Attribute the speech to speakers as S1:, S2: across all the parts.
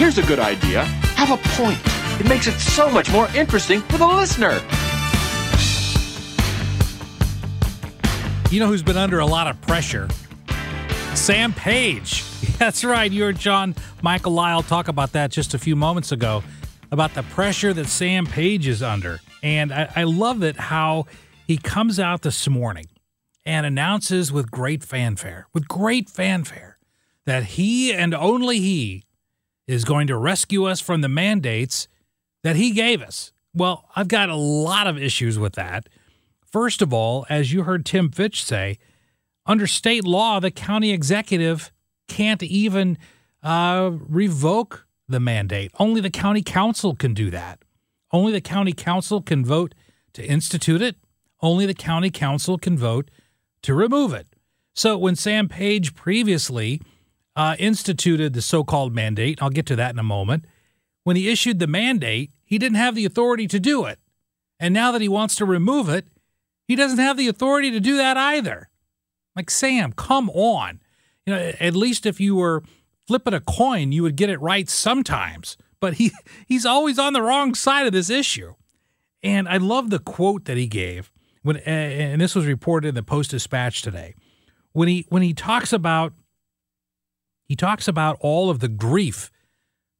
S1: Here's a good idea. Have a point. It makes it so much more interesting for the listener.
S2: You know who's been under a lot of pressure? Sam Page. That's right. You heard John Michael Lyle talk about that just a few moments ago about the pressure that Sam Page is under. And I, I love it how he comes out this morning and announces with great fanfare, with great fanfare, that he and only he is going to rescue us from the mandates that he gave us. Well, I've got a lot of issues with that. First of all, as you heard Tim Fitch say, under state law, the county executive can't even uh, revoke the mandate. Only the county council can do that. Only the county council can vote to institute it. Only the county council can vote to remove it. So when Sam Page previously uh, instituted the so called mandate. I'll get to that in a moment. When he issued the mandate, he didn't have the authority to do it. And now that he wants to remove it, he doesn't have the authority to do that either. Like, Sam, come on. You know, at least if you were flipping a coin, you would get it right sometimes. But he, he's always on the wrong side of this issue. And I love the quote that he gave when, and this was reported in the Post Dispatch today, when he when he talks about he talks about all of the grief,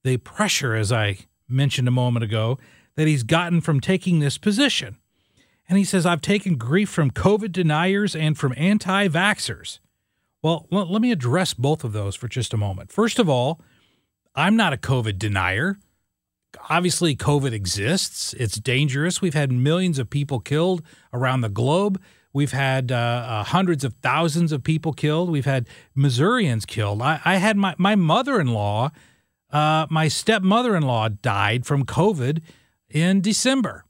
S2: the pressure, as I mentioned a moment ago, that he's gotten from taking this position. And he says, I've taken grief from COVID deniers and from anti vaxxers. Well, let me address both of those for just a moment. First of all, I'm not a COVID denier. Obviously, COVID exists, it's dangerous. We've had millions of people killed around the globe. We've had uh, uh, hundreds of thousands of people killed. We've had Missourians killed. I, I had my, my mother in law, uh, my stepmother in law died from COVID in December.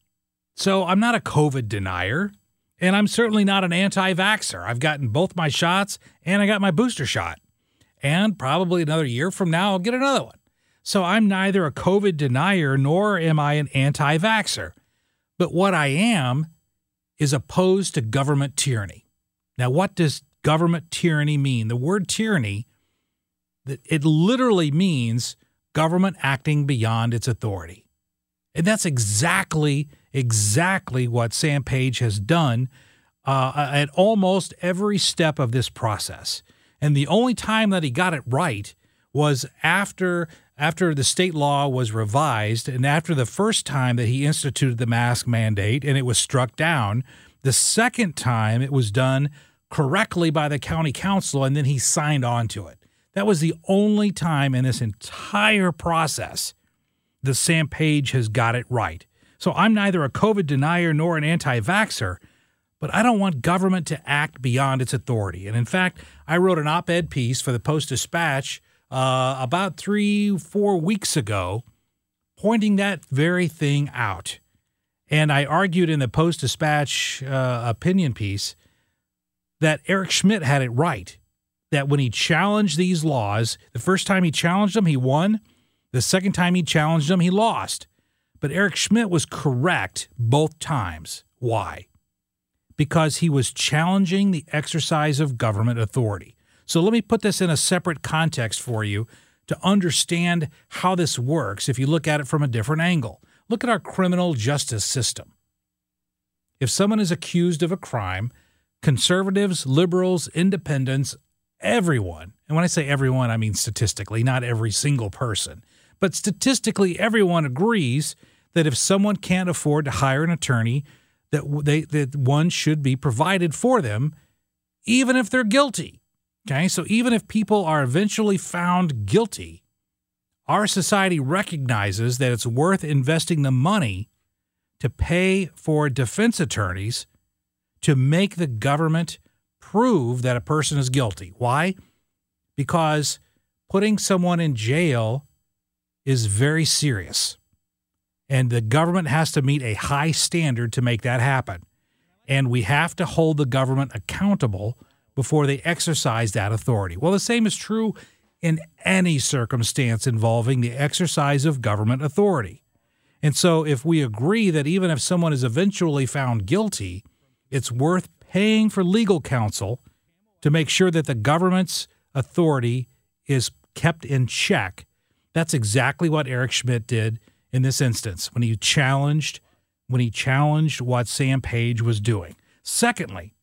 S2: So I'm not a COVID denier, and I'm certainly not an anti vaxxer. I've gotten both my shots and I got my booster shot. And probably another year from now, I'll get another one. So I'm neither a COVID denier nor am I an anti vaxxer. But what I am is opposed to government tyranny. Now, what does government tyranny mean? The word tyranny, it literally means government acting beyond its authority. And that's exactly, exactly what Sam Page has done uh, at almost every step of this process. And the only time that he got it right was after after the state law was revised and after the first time that he instituted the mask mandate and it was struck down, the second time it was done correctly by the county council and then he signed on to it. That was the only time in this entire process that Sam Page has got it right. So I'm neither a COVID denier nor an anti vaxxer, but I don't want government to act beyond its authority. And in fact, I wrote an op ed piece for the Post Dispatch uh, about three, four weeks ago, pointing that very thing out. And I argued in the Post Dispatch uh, opinion piece that Eric Schmitt had it right. That when he challenged these laws, the first time he challenged them, he won. The second time he challenged them, he lost. But Eric Schmitt was correct both times. Why? Because he was challenging the exercise of government authority. So let me put this in a separate context for you to understand how this works if you look at it from a different angle. Look at our criminal justice system. If someone is accused of a crime, conservatives, liberals, independents, everyone, and when I say everyone, I mean statistically, not every single person, but statistically, everyone agrees that if someone can't afford to hire an attorney, that they that one should be provided for them, even if they're guilty. Okay, so even if people are eventually found guilty, our society recognizes that it's worth investing the money to pay for defense attorneys to make the government prove that a person is guilty. Why? Because putting someone in jail is very serious. And the government has to meet a high standard to make that happen. And we have to hold the government accountable before they exercise that authority. Well, the same is true in any circumstance involving the exercise of government authority. And so, if we agree that even if someone is eventually found guilty, it's worth paying for legal counsel to make sure that the government's authority is kept in check, that's exactly what Eric Schmitt did in this instance when he challenged when he challenged what Sam Page was doing. Secondly,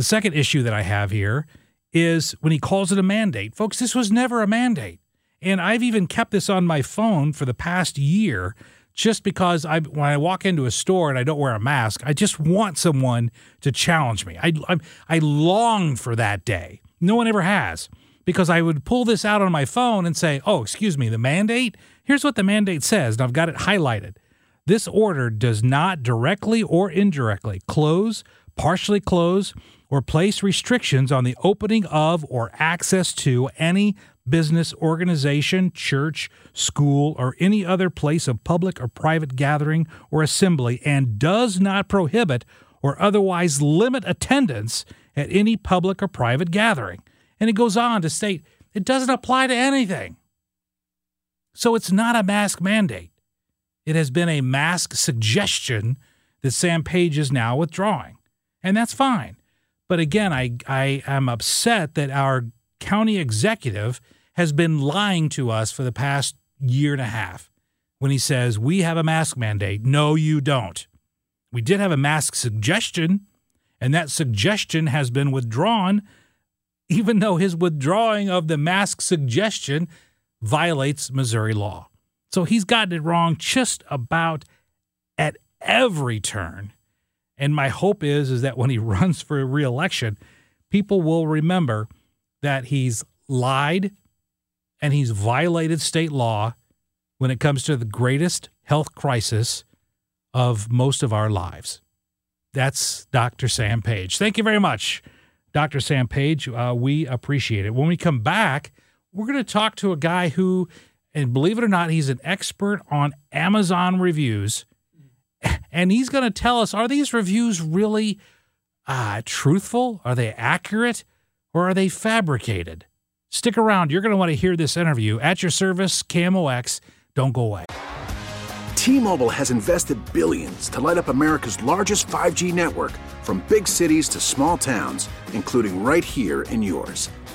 S2: the second issue that I have here is when he calls it a mandate. Folks, this was never a mandate. And I've even kept this on my phone for the past year just because I when I walk into a store and I don't wear a mask, I just want someone to challenge me. I I, I long for that day. No one ever has because I would pull this out on my phone and say, "Oh, excuse me, the mandate. Here's what the mandate says." And I've got it highlighted. This order does not directly or indirectly close, partially close, or place restrictions on the opening of or access to any business, organization, church, school, or any other place of public or private gathering or assembly, and does not prohibit or otherwise limit attendance at any public or private gathering. And it goes on to state it doesn't apply to anything. So it's not a mask mandate. It has been a mask suggestion that Sam Page is now withdrawing. And that's fine. But again, I, I am upset that our county executive has been lying to us for the past year and a half when he says, We have a mask mandate. No, you don't. We did have a mask suggestion, and that suggestion has been withdrawn, even though his withdrawing of the mask suggestion violates Missouri law. So he's gotten it wrong just about at every turn. And my hope is is that when he runs for reelection, people will remember that he's lied and he's violated state law when it comes to the greatest health crisis of most of our lives. That's Dr. Sam Page. Thank you very much, Dr. Sam Page. Uh, we appreciate it. When we come back, we're going to talk to a guy who, and believe it or not, he's an expert on Amazon reviews. And he's going to tell us are these reviews really uh, truthful? Are they accurate? Or are they fabricated? Stick around. You're going to want to hear this interview at your service, KMOX. Don't go away.
S3: T-Mobile has invested billions to light up America's largest 5G network from big cities to small towns, including right here in yours.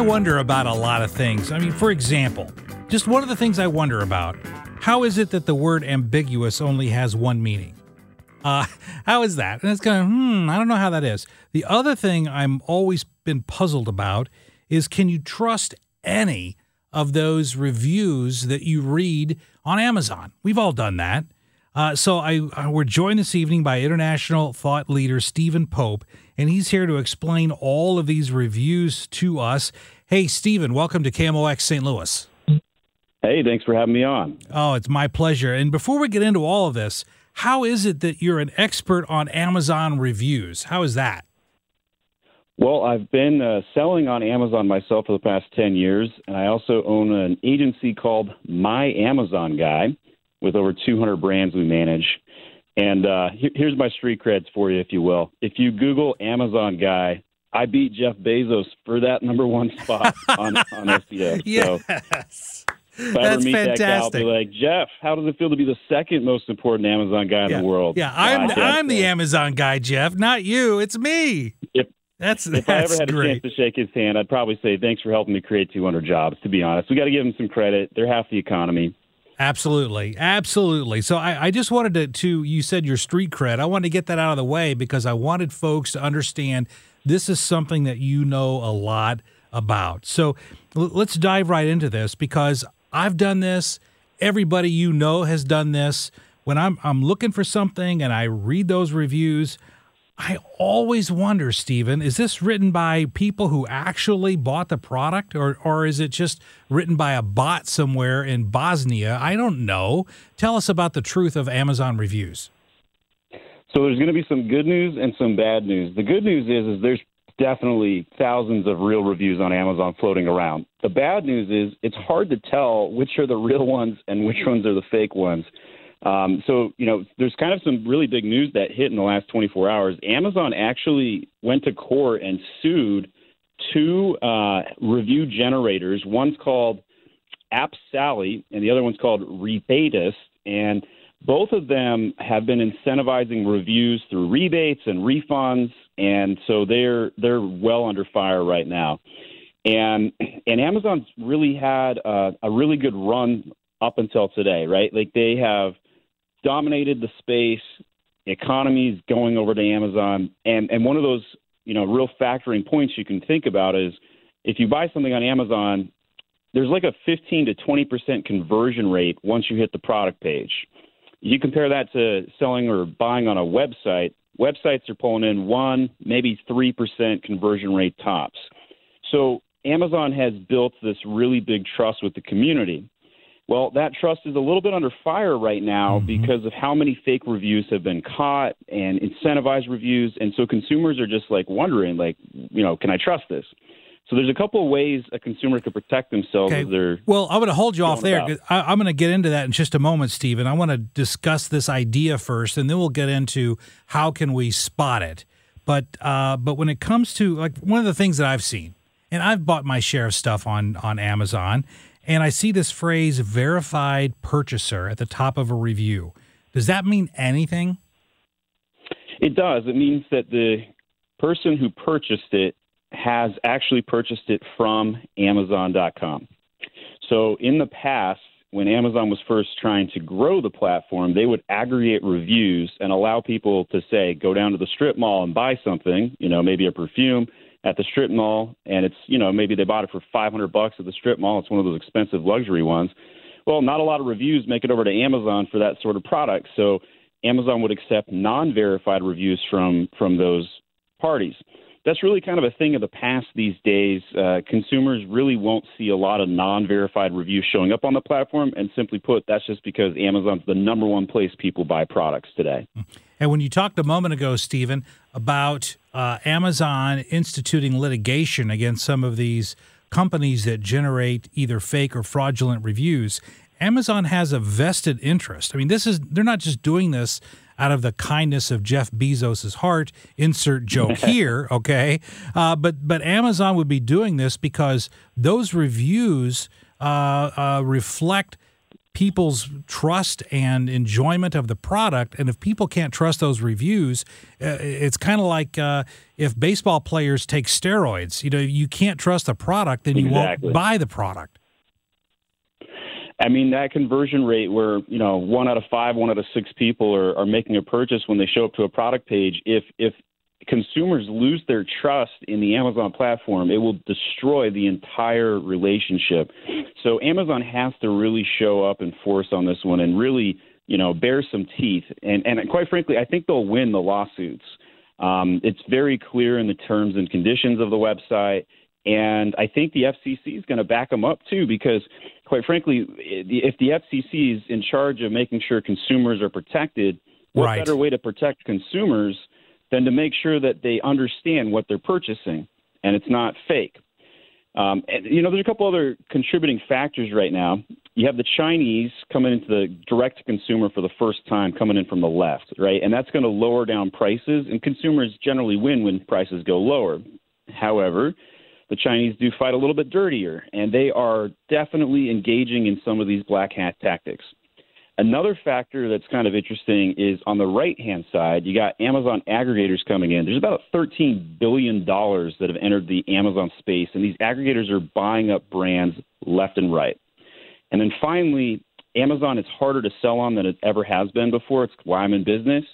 S2: I wonder about a lot of things. I mean, for example, just one of the things I wonder about how is it that the word ambiguous only has one meaning? Uh, how is that? And it's kind of, hmm, I don't know how that is. The other thing I'm always been puzzled about is can you trust any of those reviews that you read on Amazon? We've all done that. Uh, so I, I, we're joined this evening by international thought leader Stephen Pope, and he's here to explain all of these reviews to us. Hey, Stephen, welcome to KMOX St. Louis.
S4: Hey, thanks for having me on.
S2: Oh, it's my pleasure. And before we get into all of this, how is it that you're an expert on Amazon reviews? How is that?
S4: Well, I've been uh, selling on Amazon myself for the past 10 years, and I also own an agency called My Amazon Guy with over 200 brands we manage. And uh, here's my street creds for you, if you will. If you Google Amazon Guy, I beat Jeff Bezos for that number one spot on, on SEO.
S2: Yes.
S4: So if I ever meet
S2: fantastic.
S4: that guy, I'll be like, Jeff, how does it feel to be the second most important Amazon guy in the world?
S2: Yeah, I'm
S4: God,
S2: I'm the. Amazon guy, Jeff, not you. It's me.
S4: If,
S2: that's
S4: if
S2: that's
S4: I ever had
S2: great.
S4: a chance to shake his hand, I'd probably say thanks for helping me create 200 jobs. To be honest, we got to give him some credit. They're half the economy.
S2: Absolutely, absolutely. So I, I just wanted to, to you said your street cred. I wanted to get that out of the way because I wanted folks to understand this is something that you know a lot about. So l- let's dive right into this because I've done this. Everybody you know has done this. When I'm I'm looking for something and I read those reviews, I always wonder, Stephen, is this written by people who actually bought the product or or is it just written by a bot somewhere in Bosnia? I don't know. Tell us about the truth of Amazon reviews.
S4: So there's going to be some good news and some bad news. The good news is is there's definitely thousands of real reviews on Amazon floating around. The bad news is it's hard to tell which are the real ones and which ones are the fake ones. Um, so, you know, there's kind of some really big news that hit in the last 24 hours. Amazon actually went to court and sued two uh, review generators. One's called App Sally, and the other one's called Rebatest. And both of them have been incentivizing reviews through rebates and refunds, and so they're they're well under fire right now. And and Amazon's really had a, a really good run up until today, right? Like they have dominated the space. Economies going over to Amazon, and and one of those you know real factoring points you can think about is if you buy something on Amazon, there's like a 15 to 20 percent conversion rate once you hit the product page. You compare that to selling or buying on a website. Websites are pulling in one, maybe three percent conversion rate tops. So Amazon has built this really big trust with the community. Well, that trust is a little bit under fire right now mm-hmm. because of how many fake reviews have been caught and incentivized reviews, and so consumers are just like wondering, like, you know, can I trust this? So there's a couple of ways a consumer could protect themselves.
S2: Okay. Well, I'm going to hold you off there. I, am going to get into that in just a moment, Stephen. I want to discuss this idea first, and then we'll get into how can we spot it. But uh, but when it comes to like one of the things that I've seen, and I've bought my share of stuff on on Amazon, and I see this phrase "verified purchaser" at the top of a review. Does that mean anything?
S4: It does. It means that the person who purchased it has actually purchased it from Amazon.com. So in the past, when Amazon was first trying to grow the platform, they would aggregate reviews and allow people to say, go down to the strip mall and buy something, you know, maybe a perfume at the strip mall, and it's, you know, maybe they bought it for 500 bucks at the strip mall. It's one of those expensive luxury ones. Well, not a lot of reviews make it over to Amazon for that sort of product. So Amazon would accept non-verified reviews from from those parties that's really kind of a thing of the past these days. Uh, consumers really won't see a lot of non verified reviews showing up on the platform. And simply put, that's just because Amazon's the number one place people buy products today.
S2: And when you talked a moment ago, Stephen, about uh, Amazon instituting litigation against some of these companies that generate either fake or fraudulent reviews, Amazon has a vested interest. I mean, this is they're not just doing this out of the kindness of Jeff Bezos's heart. Insert joke here, okay? Uh, but but Amazon would be doing this because those reviews uh, uh, reflect people's trust and enjoyment of the product. And if people can't trust those reviews, uh, it's kind of like uh, if baseball players take steroids. You know, you can't trust the product, then you
S4: Exactly.
S2: won't buy the product.
S4: I mean, that conversion rate where, you know, one out of five, one out of six people are, are making a purchase when they show up to a product page, if, if consumers lose their trust in the Amazon platform, it will destroy the entire relationship. So Amazon has to really show up and force on this one and really, you know, bear some teeth. And, and quite frankly, I think they'll win the lawsuits. Um, it's very clear in the terms and conditions of the website. And I think the FCC is going to back them up too, because quite frankly, if the FCC is in charge of making sure consumers are protected, what
S2: Right.
S4: better way to protect consumers than to make sure that they understand what they're purchasing and it's not fake? Um, and, you know, there's a couple other contributing factors right now. You have the Chinese coming into the direct consumer for the first time, coming in from the left, right? And that's going to lower down prices, and consumers generally win when prices go lower. However, the Chinese do fight a little bit dirtier, and they are definitely engaging in some of these black hat tactics. Another factor that's kind of interesting is on the right hand side, you got Amazon aggregators coming in. There's about $13 billion that have entered the Amazon space, and these aggregators are buying up brands left and right. And then finally, Amazon is harder to sell on than it ever has been before. It's why I'm in business.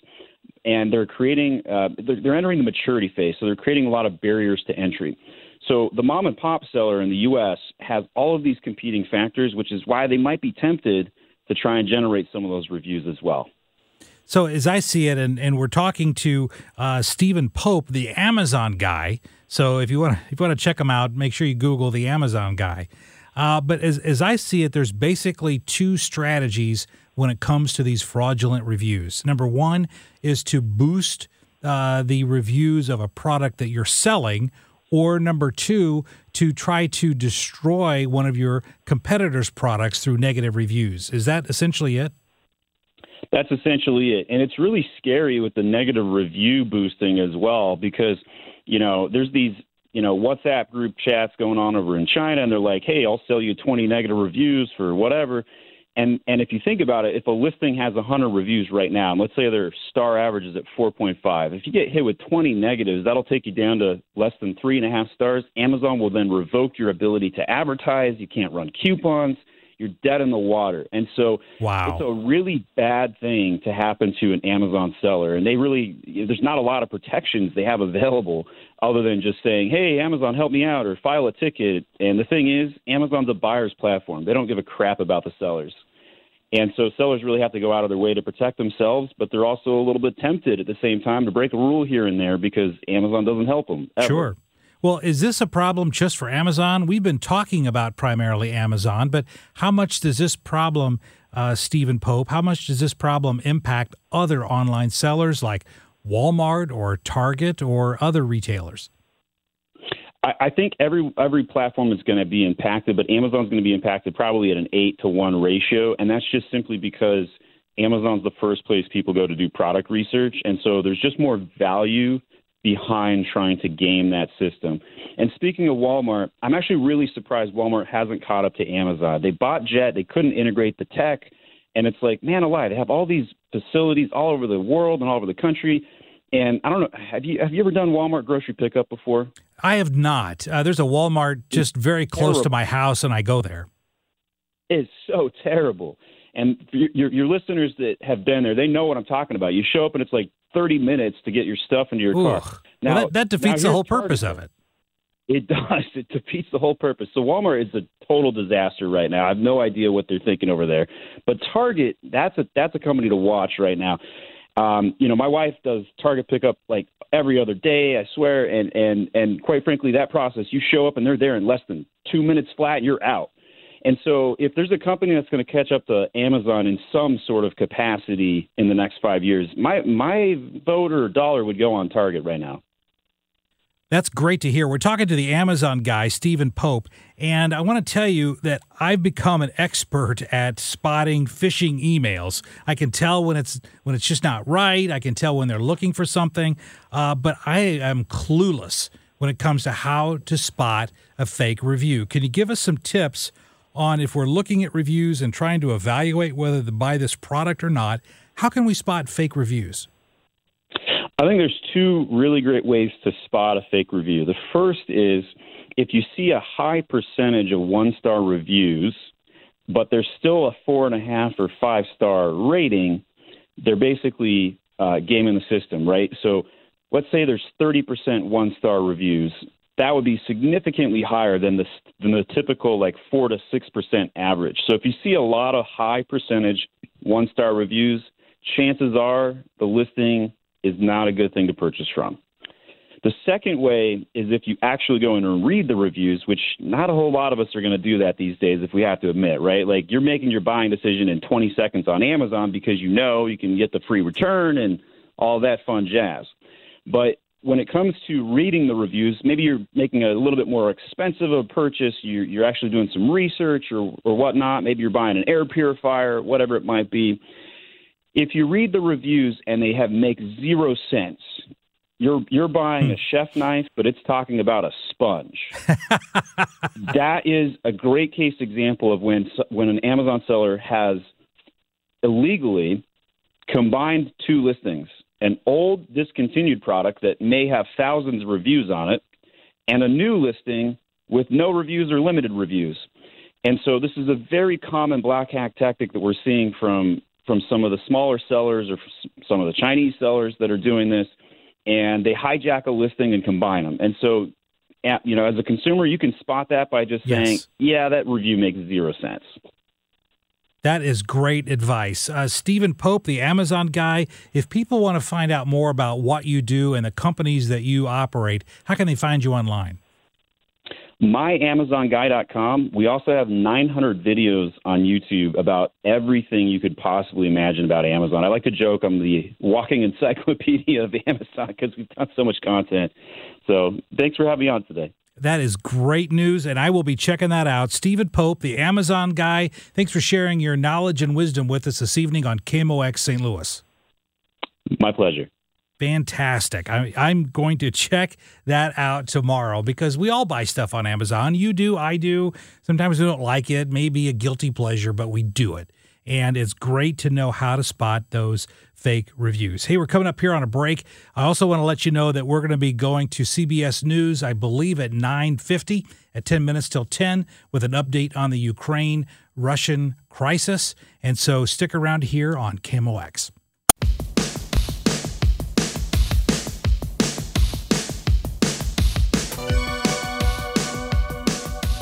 S4: And they're creating, uh, they're, they're entering the maturity phase, so they're creating a lot of barriers to entry. So the mom and pop seller in the U.S. has all of these competing factors, which is why they might be tempted to try and generate some of those reviews as well.
S2: So as I see it, and, and we're talking to uh, Stephen Pope, the Amazon guy. So if you want to if you want to check him out, make sure you Google the Amazon guy. Uh, but as as I see it, there's basically two strategies when it comes to these fraudulent reviews. Number one is to boost uh, the reviews of a product that you're selling, or number two, to try to destroy one of your competitors' products through negative reviews. Is that essentially it?
S4: That's essentially it. And it's really scary with the negative review boosting as well because, you know, there's these, you know, WhatsApp group chats going on over in China and they're like, "Hey, I'll sell you 20 negative reviews for whatever." And and if you think about it, if a listing has 100 reviews right now, and let's say their star average is at 4.5, if you get hit with 20 negatives, that'll take you down to less than three and a half stars. Amazon will then revoke your ability to advertise. You can't run coupons. You're dead in the water. And so
S2: Wow.
S4: it's a really bad thing to happen to an Amazon seller. And they really, there's not a lot of protections they have available other than just saying, hey, Amazon, help me out or file a ticket. And the thing is, Amazon's a buyer's platform. They don't give a crap about the sellers. And so sellers really have to go out of their way to protect themselves, but they're also a little bit tempted at the same time to break a rule here and there because Amazon doesn't help them. ever.
S2: Sure. Well, is this a problem just for Amazon? We've been talking about primarily Amazon, but how much does this problem, uh, Stephen Pope, how much does this problem impact other online sellers like Walmart or Target or other retailers?
S4: I, think every every platform is going to be impacted, but Amazon's going to be impacted probably at an eight to one ratio, and that's just simply because Amazon's the first place people go to do product research, and so there's just more value behind trying to game that system. And speaking of Walmart, I'm actually really surprised Walmart hasn't caught up to Amazon. They bought Jet, they couldn't integrate the tech, and it's like, man alive, they have all these facilities all over the world and all over the country. And I don't know, have you have you ever done Walmart grocery pickup before?
S2: I have not. Uh, there's a Walmart just very close to my house, and I go there.
S4: It's so terrible. And your, your, your listeners that have been there, they know what I'm talking about. You show up and it's like 30 minutes to get your stuff into your car.
S2: Ugh. Well, that, that defeats the whole purpose of it.
S4: It does. It defeats the whole purpose. So Walmart is a total disaster right now. I have no idea what they're thinking over there. But Target, that's a that's a company to watch right now. Um, you know, my wife does Target pickup like every other day, I swear, and and and quite frankly, that process, you show up and they're there in less than two minutes flat, you're out. And so, if there's a company that's going to catch up to Amazon in some sort of capacity in the next five years, my my vote or dollar would go on Target right now.
S2: That's great to hear. We're talking to the Amazon guy, Stephen Pope, and I want to tell you that I've become an expert at spotting phishing emails. I can tell when it's when it's just not right. I can tell when they're looking for something, uh, but I am clueless when it comes to how to spot a fake review. Can you give us some tips on if we're looking at reviews and trying to evaluate whether to buy this product or not, how can we spot fake reviews?
S4: I think there's two really great ways to spot a fake review. The first is if you see a high percentage of one star reviews, but there's still a four and a half or five star rating, they're basically uh, gaming the system, right? So let's say there's 30% one star reviews. That would be significantly higher than the than the typical like four to six percent average. So if you see a lot of high percentage one star reviews, chances are the listing is not a good thing to purchase from. The second way is if you actually go in and read the reviews, which not a whole lot of us are going to do that these days, if we have to admit, right? Like you're making your buying decision in 20 seconds on Amazon because you know you can get the free return and all that fun jazz. But when it comes to reading the reviews, maybe you're making a little bit more expensive of a purchase. You're, you're actually doing some research or, or whatnot. Maybe you're buying an air purifier, whatever it might be. If you read the reviews and they have make zero sense, you're you're buying a hmm. chef knife, but it's talking about a sponge. that is a great case example of when when an Amazon seller has illegally combined two listings: an old discontinued product that may have thousands of reviews on it, and a new listing with no reviews or limited reviews. And so this is a very common black hack tactic that we're seeing from from some of the smaller sellers or some of the Chinese sellers that are doing this and they hijack a listing and combine them. And so, you know, as a consumer, you can spot that by just yes. saying, "Yeah, that review makes zero sense."
S2: That is great advice. Uh, Stephen Pope, the Amazon guy, if people want to find out more about what you do and the companies that you operate, how can they find you online?
S4: myamazonguy.com. We also have 900 videos on YouTube about everything you could possibly imagine about Amazon. I like to joke I'm the walking encyclopedia of Amazon because we've done so much content. So thanks for having me on today.
S2: That is great news, and I will be checking that out. Stephen Pope, the Amazon guy, thanks for sharing your knowledge and wisdom with us this evening on KMOX St. Louis.
S4: My pleasure
S2: fantastic. I, am going to check that out tomorrow because we all buy stuff on Amazon. You do, I do. Sometimes we don't like it, maybe a guilty pleasure, but we do it. And it's great to know how to spot those fake reviews. Hey, we're coming up here on a break. I also want to let you know that we're going to be going to CBS News, I believe, at 9:50 at 10 minutes till 10 with an update on the Ukraine Russian crisis. And so stick around here on KMOX.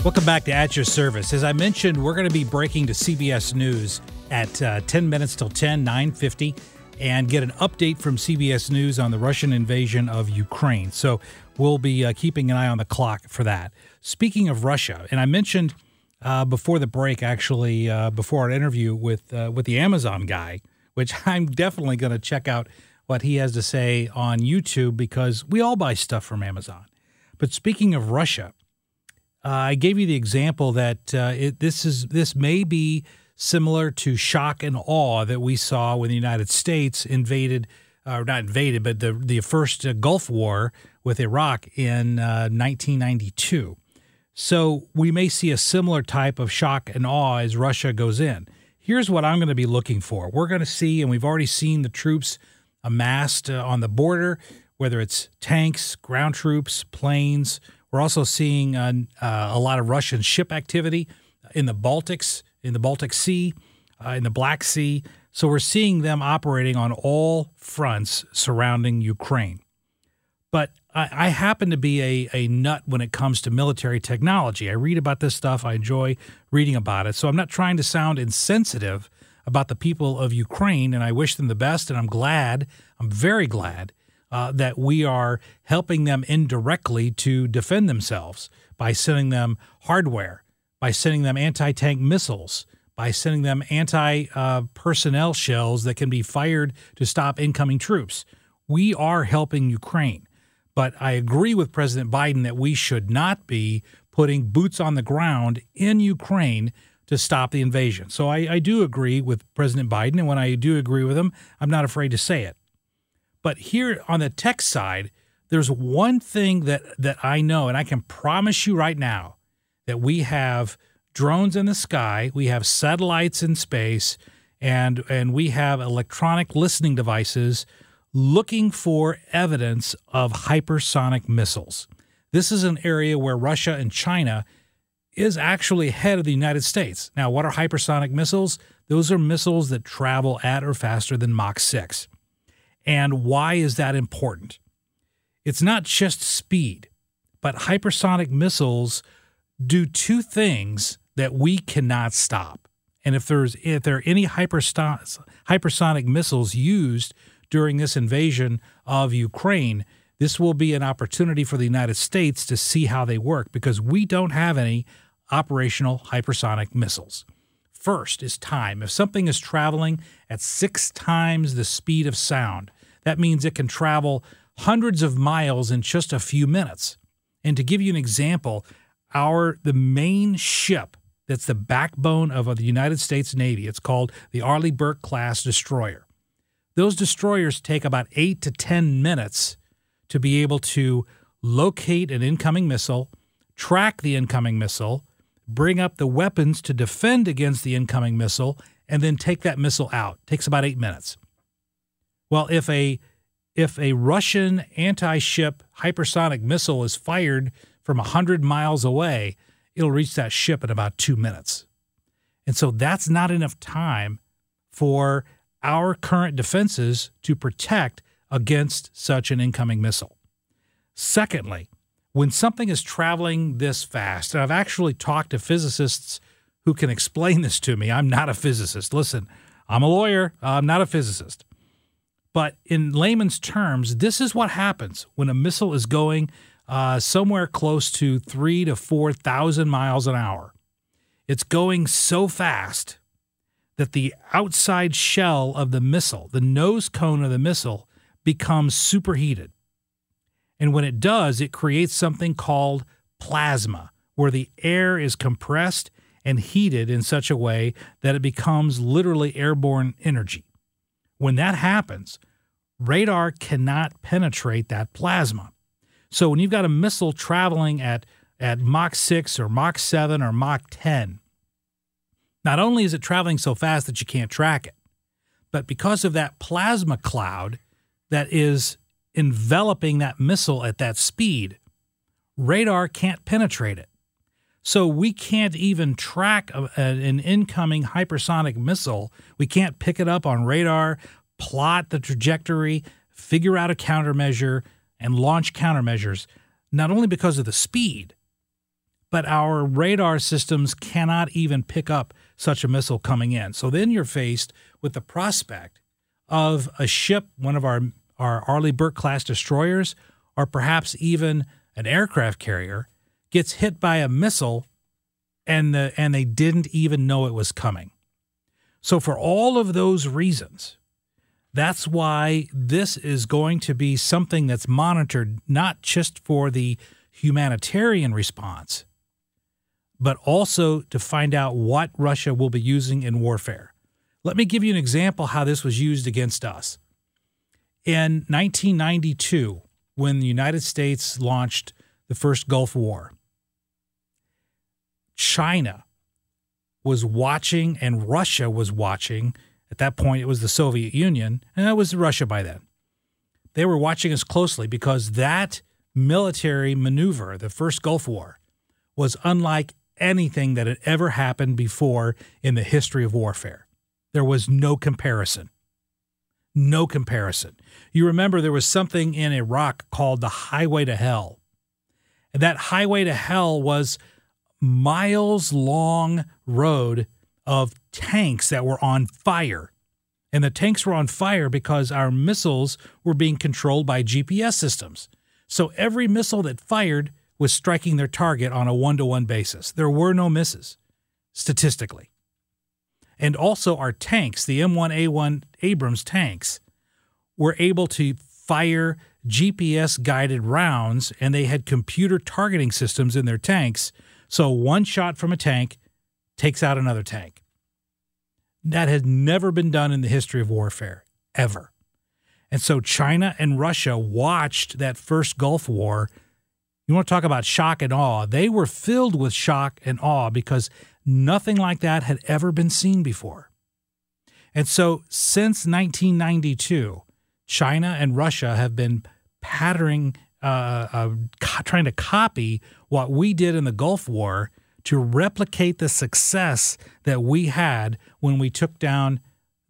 S2: Welcome back to At Your Service. As I mentioned, we're going to be breaking to CBS News at uh, 10 minutes till 10, 950, and get an update from CBS News on the Russian invasion of Ukraine. So we'll be uh, keeping an eye on the clock for that. Speaking of Russia, and I mentioned uh, before the break, actually, uh, before our interview with, uh, with the Amazon guy, which I'm definitely going to check out what he has to say on YouTube because we all buy stuff from Amazon. But speaking of Russia, uh, I gave you the example that uh, it, this is this may be similar to shock and awe that we saw when the United States invaded, or uh, not invaded, but the the first uh, Gulf War with Iraq in 1992. Uh, so we may see a similar type of shock and awe as Russia goes in. Here's what I'm going to be looking for. We're going to see, and we've already seen the troops amassed uh, on the border, whether it's tanks, ground troops, planes we're also seeing uh, uh, a lot of Russian ship activity in the Baltics, in the Baltic Sea, uh, in the Black Sea. So we're seeing them operating on all fronts surrounding Ukraine. But I, I happen to be a, a nut when it comes to military technology. I read about this stuff, I enjoy reading about it. So I'm not trying to sound insensitive about the people of Ukraine, and I wish them the best, and I'm glad, I'm very glad uh, that we are helping them indirectly to defend themselves by sending them hardware, by sending them anti tank missiles, by sending them anti uh, personnel shells that can be fired to stop incoming troops. We are helping Ukraine. But I agree with President Biden that we should not be putting boots on the ground in Ukraine to stop the invasion. So I, I do agree with President Biden. And when I do agree with him, I'm not afraid to say it. But here on the tech side, there's one thing that that I know, and I can promise you right now that we have drones in the sky, we have satellites in space, and and we have electronic listening devices looking for evidence of hypersonic missiles. This is an area where Russia and China is actually ahead of the United States. Now, what are hypersonic missiles? Those are missiles that travel at or faster than Mach 6. And why is that important? It's not just speed, but hypersonic missiles do two things that we cannot stop. And if there's if there are any hypersonic missiles used during this invasion of Ukraine, this will be an opportunity for the United States to see how they work because we don't have any operational hypersonic missiles. First is time. If something is traveling at six times the speed of sound, that means it can travel hundreds of miles in just a few minutes. And to give you an example, our the main ship that's the backbone of the United States Navy, it's called the Arleigh Burke class destroyer. Those destroyers take about 8 to 10 minutes to be able to locate an incoming missile, track the incoming missile, bring up the weapons to defend against the incoming missile, and then take that missile out. It takes about 8 minutes. Well, if a if a Russian anti-ship hypersonic missile is fired from 100 miles away, it'll reach that ship in about 2 minutes. And so that's not enough time for our current defenses to protect against such an incoming missile. Secondly, when something is traveling this fast, and I've actually talked to physicists who can explain this to me. I'm not a physicist. Listen, I'm a lawyer, I'm not a physicist. But in layman's terms, this is what happens when a missile is going uh, somewhere close to three to 4,000 miles an hour. It's going so fast that the outside shell of the missile, the nose cone of the missile, becomes superheated. And when it does, it creates something called plasma, where the air is compressed and heated in such a way that it becomes literally airborne energy. When that happens, radar cannot penetrate that plasma. So when you've got a missile traveling at, at Mach 6 or Mach 7 or Mach 10, not only is it traveling so fast that you can't track it, but because of that plasma cloud that is enveloping that missile at that speed, radar can't penetrate it. So we can't even track a, an incoming hypersonic missile. We can't pick it up on radar, plot the trajectory, figure out a countermeasure, and launch countermeasures, not only because of the speed, but our radar systems cannot even pick up such a missile coming in. So then you're faced with the prospect of a ship, one of our our Arleigh Burke class destroyers, or perhaps even an aircraft carrier, gets hit by a missile and the and they didn't even know it was coming. So for all of those reasons, that's why this is going to be something that's monitored not just for the humanitarian response, but also to find out what Russia will be using in warfare. Let me give you an example how this was used against us. In 1992, when the United States launched the first Gulf War, China was watching and Russia was watching. At that point, it was the Soviet Union, and it was Russia by then. They were watching us closely because that military maneuver, the first Gulf War, was unlike anything that had ever happened before in the history of warfare. There was no comparison. No comparison. You remember there was something in Iraq called the Highway to Hell. And that Highway to Hell was miles long road of tanks that were on fire. And the tanks were on fire because our missiles were being controlled by GPS systems. So every missile that fired was striking their target on a one to one basis. There were no misses statistically. And also, our tanks, the M1A1 Abrams tanks, were able to fire GPS guided rounds and they had computer targeting systems in their tanks. So, one shot from a tank takes out another tank. That has never been done in the history of warfare, ever. And so, China and Russia watched that first Gulf War You want to talk about shock and awe? They were filled with shock and awe because nothing like that had ever been seen before. And so, since 1992, China and Russia have been patterning, uh, uh, co- trying to copy what we did in the Gulf War to replicate the success that we had when we took down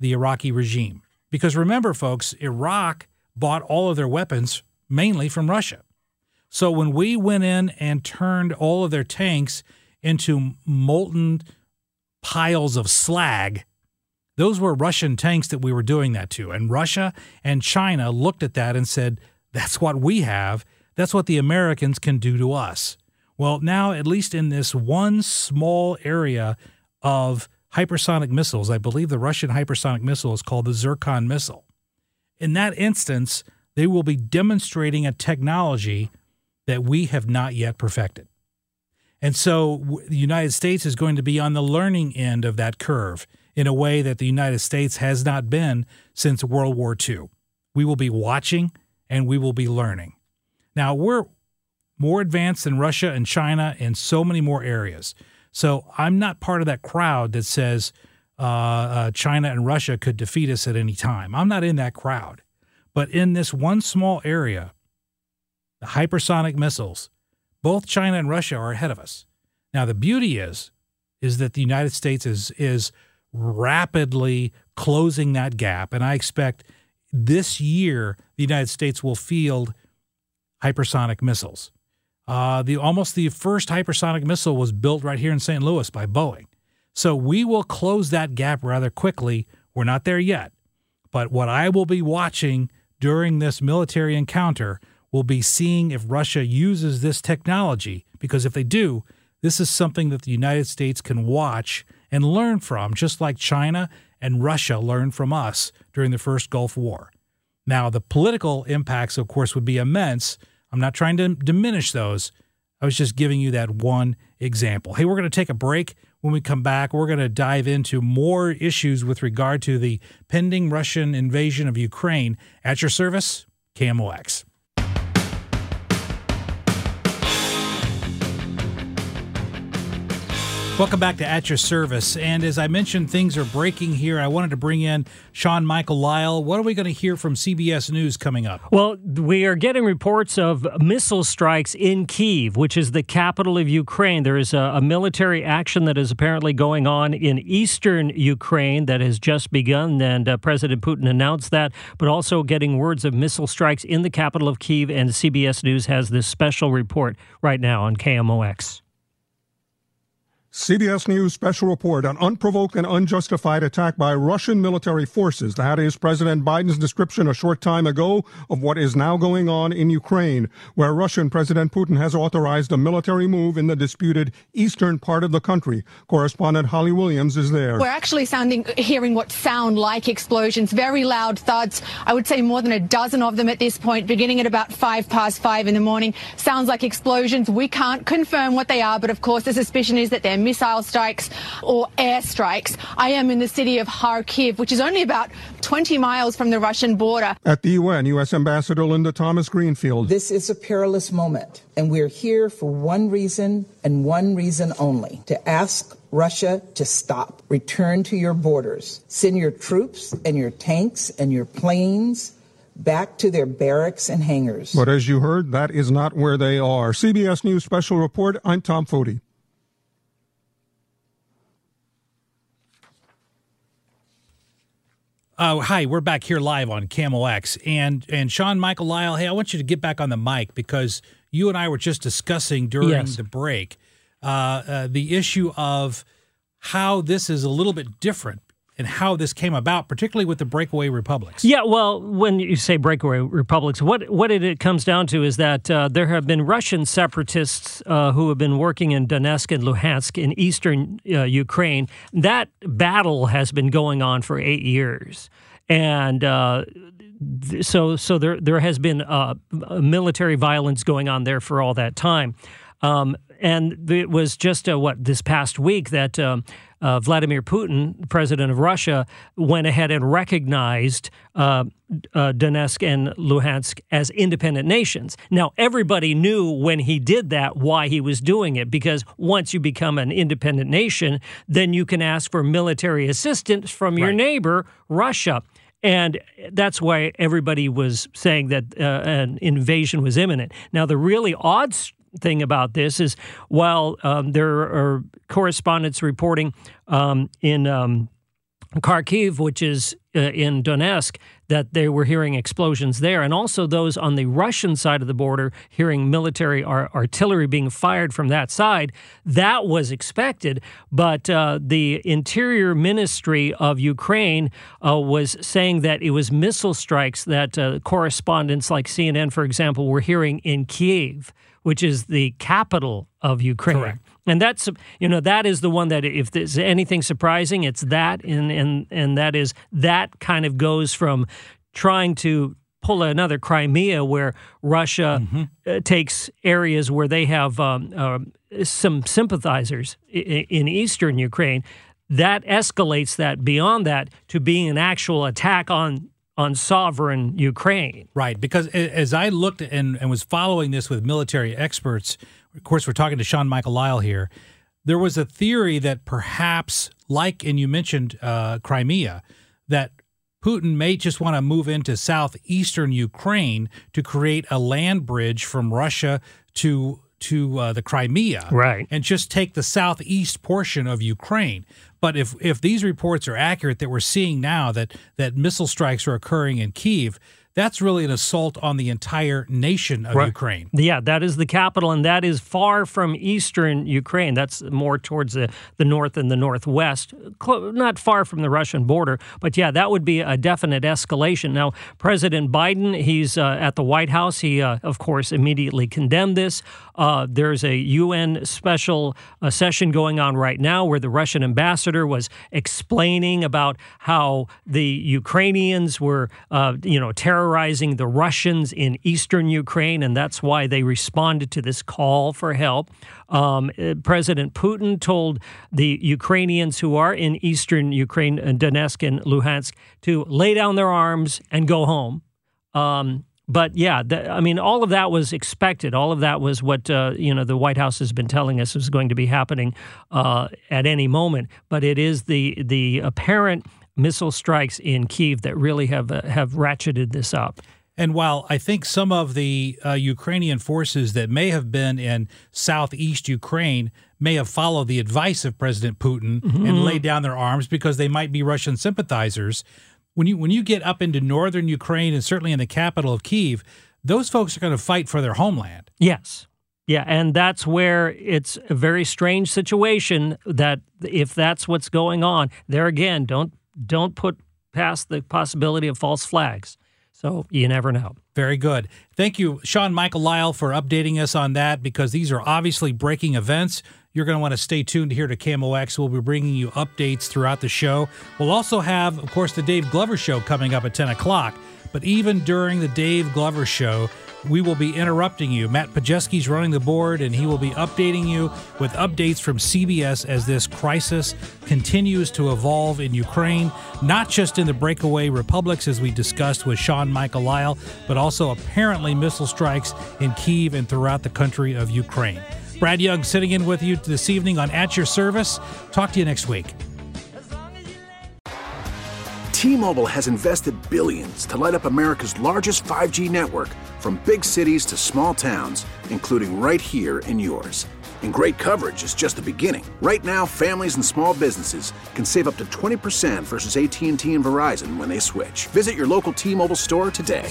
S2: the Iraqi regime. Because remember, folks, Iraq bought all of their weapons mainly from Russia. So when we went in and turned all of their tanks into molten piles of slag, those were Russian tanks that we were doing that to. And Russia and China looked at that and said, that's what we have. That's what the Americans can do to us. Well, now, at least in this one small area of hypersonic missiles, I believe the Russian hypersonic missile is called the Zircon missile. In that instance, they will be demonstrating a technology that we have not yet perfected. And so the United States is going to be on the learning end of that curve in a way that the United States has not been since World War II. We will be watching and we will be learning. Now, we're more advanced than Russia and China in so many more areas. So I'm not part of that crowd that says uh, uh, China and Russia could defeat us at any time. I'm not in that crowd. But in this one small area, the hypersonic missiles, both China and Russia are ahead of us. Now the beauty is is that the United States is is rapidly closing that gap and I expect this year the United States will field hypersonic missiles. Uh, the almost the first hypersonic missile was built right here in St. Louis by Boeing. So we will close that gap rather quickly. We're not there yet. But what I will be watching during this military encounter will be seeing if Russia uses this technology, because if they do, this is something that the United States can watch and learn from, just like China and Russia learned from us during the first Gulf War. Now, the political impacts, of course, would be immense. I'm not trying to diminish those. I was just giving you that one example. Hey, we're going to take a break. When we come back, we're going to dive into more issues with regard to the pending Russian invasion of Ukraine. At your service, KMOX. Welcome back to At Your Service. And as I mentioned, things are breaking here. I wanted to bring in Sean Michael Lyle. What are we going to hear from CBS News coming up?
S5: Well, we are getting reports of missile strikes in Kiev, which is the capital of Ukraine. There is a, a military action that is apparently going on in eastern Ukraine that has just begun, and uh, President Putin announced that, but also getting words of missile strikes in the capital of Kiev. And CBS News has this special report right now on KMOX.
S6: CBS News special report on unprovoked and unjustified attack by Russian military forces. That is President Biden's description a short time ago of what is now going on in Ukraine, where Russian President Putin has authorized a military move in the disputed eastern part of the country. Correspondent Holly Williams is there.
S7: We're actually sounding, hearing what sound like explosions, very loud thuds. I would say more than a dozen of them at this point, beginning at about five past five in the morning. Sounds like explosions. We can't confirm what they are, but of course the suspicion is that they're missile strikes or air strikes. I am in the city of Kharkiv, which is only about 20 miles from the Russian border.
S6: At the UN, U.S. Ambassador Linda Thomas Greenfield.
S8: This is a perilous moment, and we're here for one reason and one reason only to ask Russia to stop. Return to your borders. Send your troops and your tanks and your planes back to their barracks and hangars.
S6: But as you heard, that is not where they are. CBS News Special Report, I'm Tom Foty.
S2: Uh, hi, we're back here live on KMOX, and and Sean Michael Lyle. Hey, I want you to get back on the mic because you and I were just discussing during
S5: Yes.
S2: the break uh, uh, the issue of how this is a little bit different and how this came about, particularly with the breakaway republics.
S5: Yeah, well, when you say breakaway republics, what what it, comes down to is that uh, there have been Russian separatists uh, who have been working in Donetsk and Luhansk in eastern uh, Ukraine. That battle has been going on for eight years, and. Uh, so, so there there has been uh, military violence going on there for all that time, um, and it was just uh, what this past week that um, uh, Vladimir Putin, president of Russia, went ahead and recognized uh, uh, Donetsk and Luhansk as independent nations. Now, everybody knew when he did that why he was doing it, because once you become an independent nation, then you can ask for military assistance from your
S2: Right.
S5: neighbor, Russia. And that's why everybody was saying that uh, an invasion was imminent. Now, the really odd thing about this is while um, there are correspondents reporting um, in um, Kharkiv, which is uh, in Donetsk, that they were hearing explosions there, and also those on the Russian side of the border hearing military ar- artillery being fired from that side. That was expected, but uh, the Interior Ministry of Ukraine uh, was saying that it was missile strikes that uh, correspondents like CNN, for example, were hearing in Kiev, which is the capital of Ukraine.
S2: Correct.
S5: And that's you know that is the one that if there's anything surprising, it's that and and and that is that kind of goes from trying to pull another Crimea where Russia uh, takes areas where they have um, um some sympathizers in eastern Ukraine. That escalates that beyond that to being an actual attack on on sovereign Ukraine.
S2: Right, because as I looked and, and was following this with military experts, of course, we're talking to Sean Michael Lyle here. There was a theory that perhaps, like, and you mentioned uh, Crimea, that Putin may just want to move into southeastern Ukraine to create a land bridge from Russia to to uh, the Crimea,
S5: Right.
S2: and just take the southeast portion of Ukraine. But if if these reports are accurate that we're seeing now that that missile strikes are occurring in Kiev, that's really an assault on the entire nation of
S5: Right.
S2: Ukraine.
S5: Yeah, that is the capital, and that is far from eastern Ukraine. That's more towards the, the north and the northwest, clo- not far from the Russian border. But yeah, that would be a definite escalation. Now, President Biden, he's uh, at the White House. He, uh, of course, immediately condemned this. Uh, there's a UN special uh, session going on right now where the Russian ambassador was explaining about how the Ukrainians were, uh, you know, terrorizing the Russians in eastern Ukraine, and that's why they responded to this call for help. Um, uh, President Putin told the Ukrainians who are in eastern Ukraine, uh, Donetsk and Luhansk, to lay down their arms and go home. Um, but yeah, the, I mean, all of that was expected. All of that was what uh, you know the White House has been telling us is going to be happening uh, at any moment. But it is the the apparent missile strikes in Kiev that really have uh, have ratcheted this up.
S2: And while I think some of the uh, Ukrainian forces that may have been in southeast Ukraine may have followed the advice of President Putin and laid down their arms because they might be Russian sympathizers, when you when you get up into northern Ukraine and certainly in the capital of Kiev, those folks are going to fight for their homeland.
S5: Yes. Yeah, and that's where it's a very strange situation that if that's what's going on, there again, don't don't put past the possibility of false flags. So you never know.
S2: Very good. Thank you, Sean Michael Lyle, for updating us on that because these are obviously breaking events. You're going to want to stay tuned here to KMOX. We'll be bringing you updates throughout the show. We'll also have, of course, the Dave Glover Show coming up at 10 o'clock. But even during the Dave Glover Show, we will be interrupting you. Matt Pajeski's running the board, and he will be updating you with updates from CBS as this crisis continues to evolve in Ukraine, not just in the breakaway republics, as we discussed with Sean Michael Lyle, but also apparently missile strikes in Kiev and throughout the country of Ukraine. Brad Young sitting in with you this evening on At Your Service. Talk to you next week.
S3: T-Mobile has invested billions to light up America's largest 5G network from big cities to small towns, including right here in yours. And great coverage is just the beginning. Right now, families and small businesses can save up to 20% versus AT&T and Verizon when they switch. Visit your local T-Mobile store today.